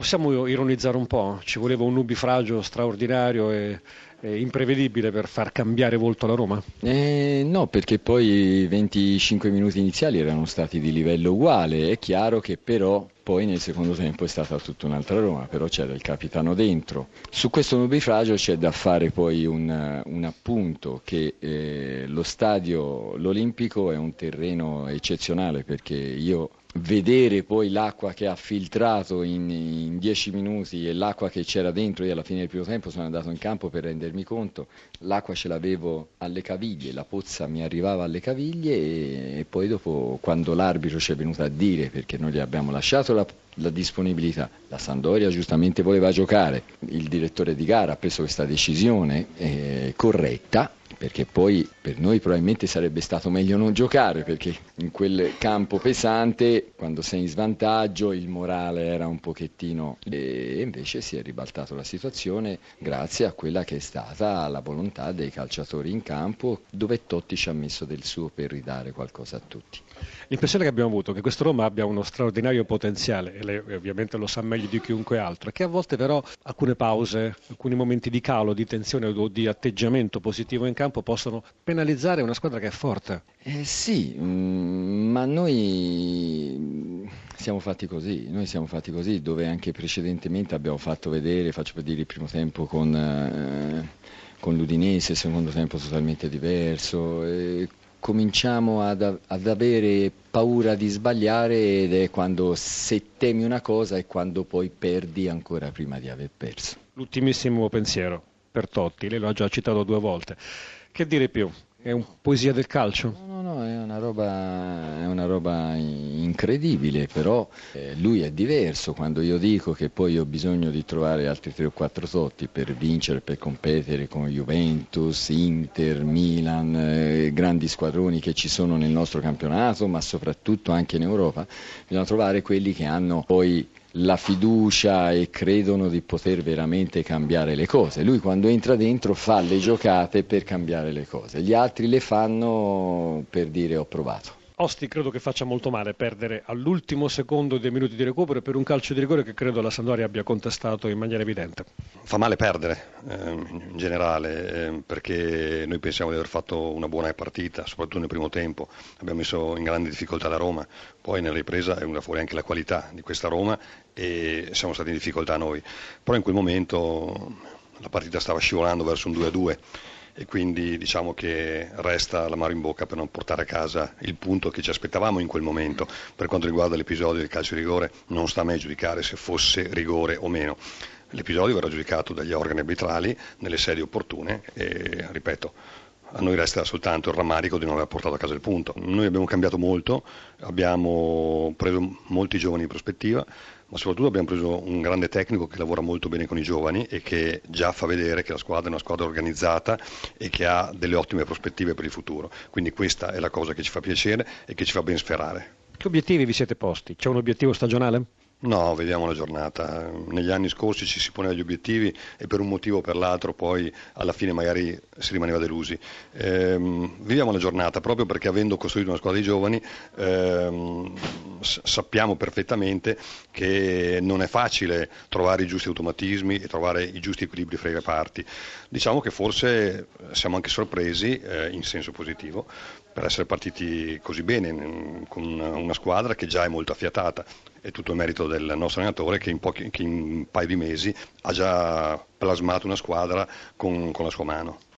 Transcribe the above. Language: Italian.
Possiamo ironizzare un po'? Ci voleva un nubifragio straordinario e, e imprevedibile per far cambiare volto alla Roma? Eh, no, perché poi i 25 minuti iniziali erano stati di livello uguale. È chiaro che però poi nel secondo tempo è stata tutta un'altra Roma, però c'era il capitano dentro. Su questo nubifragio c'è da fare poi un, un appunto che eh, lo stadio, l'Olimpico è un terreno eccezionale perché io vedere poi l'acqua che ha filtrato in, in, dieci minuti e l'acqua che c'era dentro, io alla fine del primo tempo sono andato in campo per rendermi conto, l'acqua ce l'avevo alle caviglie, la pozza mi arrivava alle caviglie e, e poi dopo quando l'arbitro ci è venuto a dire, perché noi gli abbiamo lasciato la, la disponibilità, la Sandoria giustamente voleva giocare, il direttore di gara ha preso questa decisione eh, corretta, perché poi per noi probabilmente sarebbe stato meglio non giocare perché in quel campo pesante quando sei in svantaggio il morale era un pochettino e invece si è ribaltata la situazione grazie a quella che è stata la volontà dei calciatori in campo dove Totti ci ha messo del suo per ridare qualcosa a tutti. L'impressione che abbiamo avuto è che questo Roma abbia uno straordinario potenziale e lei ovviamente lo sa meglio di chiunque altro, che a volte però alcune pause, alcuni momenti di calo, di tensione o di atteggiamento positivo in campo possono penalizzare una squadra che è forte. Eh sì, mm, ma noi siamo fatti così, noi siamo fatti così, dove anche precedentemente abbiamo fatto vedere, faccio per dire il primo tempo con, eh, con l'Udinese, il secondo tempo totalmente diverso. E cominciamo ad, ad, avere paura di sbagliare ed è quando se temi una cosa e quando poi perdi ancora prima di aver perso. L'ultimissimo pensiero per Totti, lei lo ha già citato due volte. Che dire più? È un poesia del calcio? No, no, no, è una roba, è una roba incredibile, però eh, lui è diverso. Quando io dico che poi ho bisogno di trovare altri 3 o 4 Totti per vincere, per competere con Juventus, Inter, Milan, eh, grandi squadroni che ci sono nel nostro campionato, ma soprattutto anche in Europa, bisogna trovare quelli che hanno poi la fiducia e credono di poter veramente cambiare le cose. Lui quando entra dentro fa le giocate per cambiare le cose, gli altri le fanno per dire ho provato. Osti credo che faccia molto male perdere all'ultimo secondo dei minuti di recupero per un calcio di rigore che credo la Sandoria abbia contestato in maniera evidente. Fa male perdere eh, in generale eh, perché noi pensiamo di aver fatto una buona partita, soprattutto nel primo tempo, abbiamo messo in grande difficoltà la Roma, poi nella ripresa è venuta fuori anche la qualità di questa Roma e siamo stati in difficoltà noi, però in quel momento la partita stava scivolando verso un 2-2 e quindi diciamo che resta l'amaro in bocca per non portare a casa il punto che ci aspettavamo in quel momento. Per quanto riguarda l'episodio del calcio di rigore non sta a me giudicare se fosse rigore o meno. L'episodio verrà giudicato dagli organi arbitrali nelle sedi opportune e, ripeto, a noi resta soltanto il rammarico di non aver portato a casa il punto. Noi abbiamo cambiato molto, abbiamo preso molti giovani in prospettiva, ma soprattutto abbiamo preso un grande tecnico che lavora molto bene con i giovani e che già fa vedere che la squadra è una squadra organizzata e che ha delle ottime prospettive per il futuro. Quindi questa è la cosa che ci fa piacere e che ci fa ben sperare. Che obiettivi vi siete posti? C'è un obiettivo stagionale? No, vediamo la giornata. Negli anni scorsi ci si poneva gli obiettivi e per un motivo o per l'altro poi alla fine magari si rimaneva delusi. Ehm, viviamo la giornata proprio perché avendo costruito una squadra di giovani ehm, sappiamo perfettamente che non è facile trovare i giusti automatismi e trovare i giusti equilibri fra i reparti. Diciamo che forse siamo anche sorpresi eh, in senso positivo per essere partiti così bene con una squadra che già è molto affiatata. È tutto merito del nostro allenatore che in, pochi, che in un paio di mesi ha già plasmato una squadra con, con la sua mano.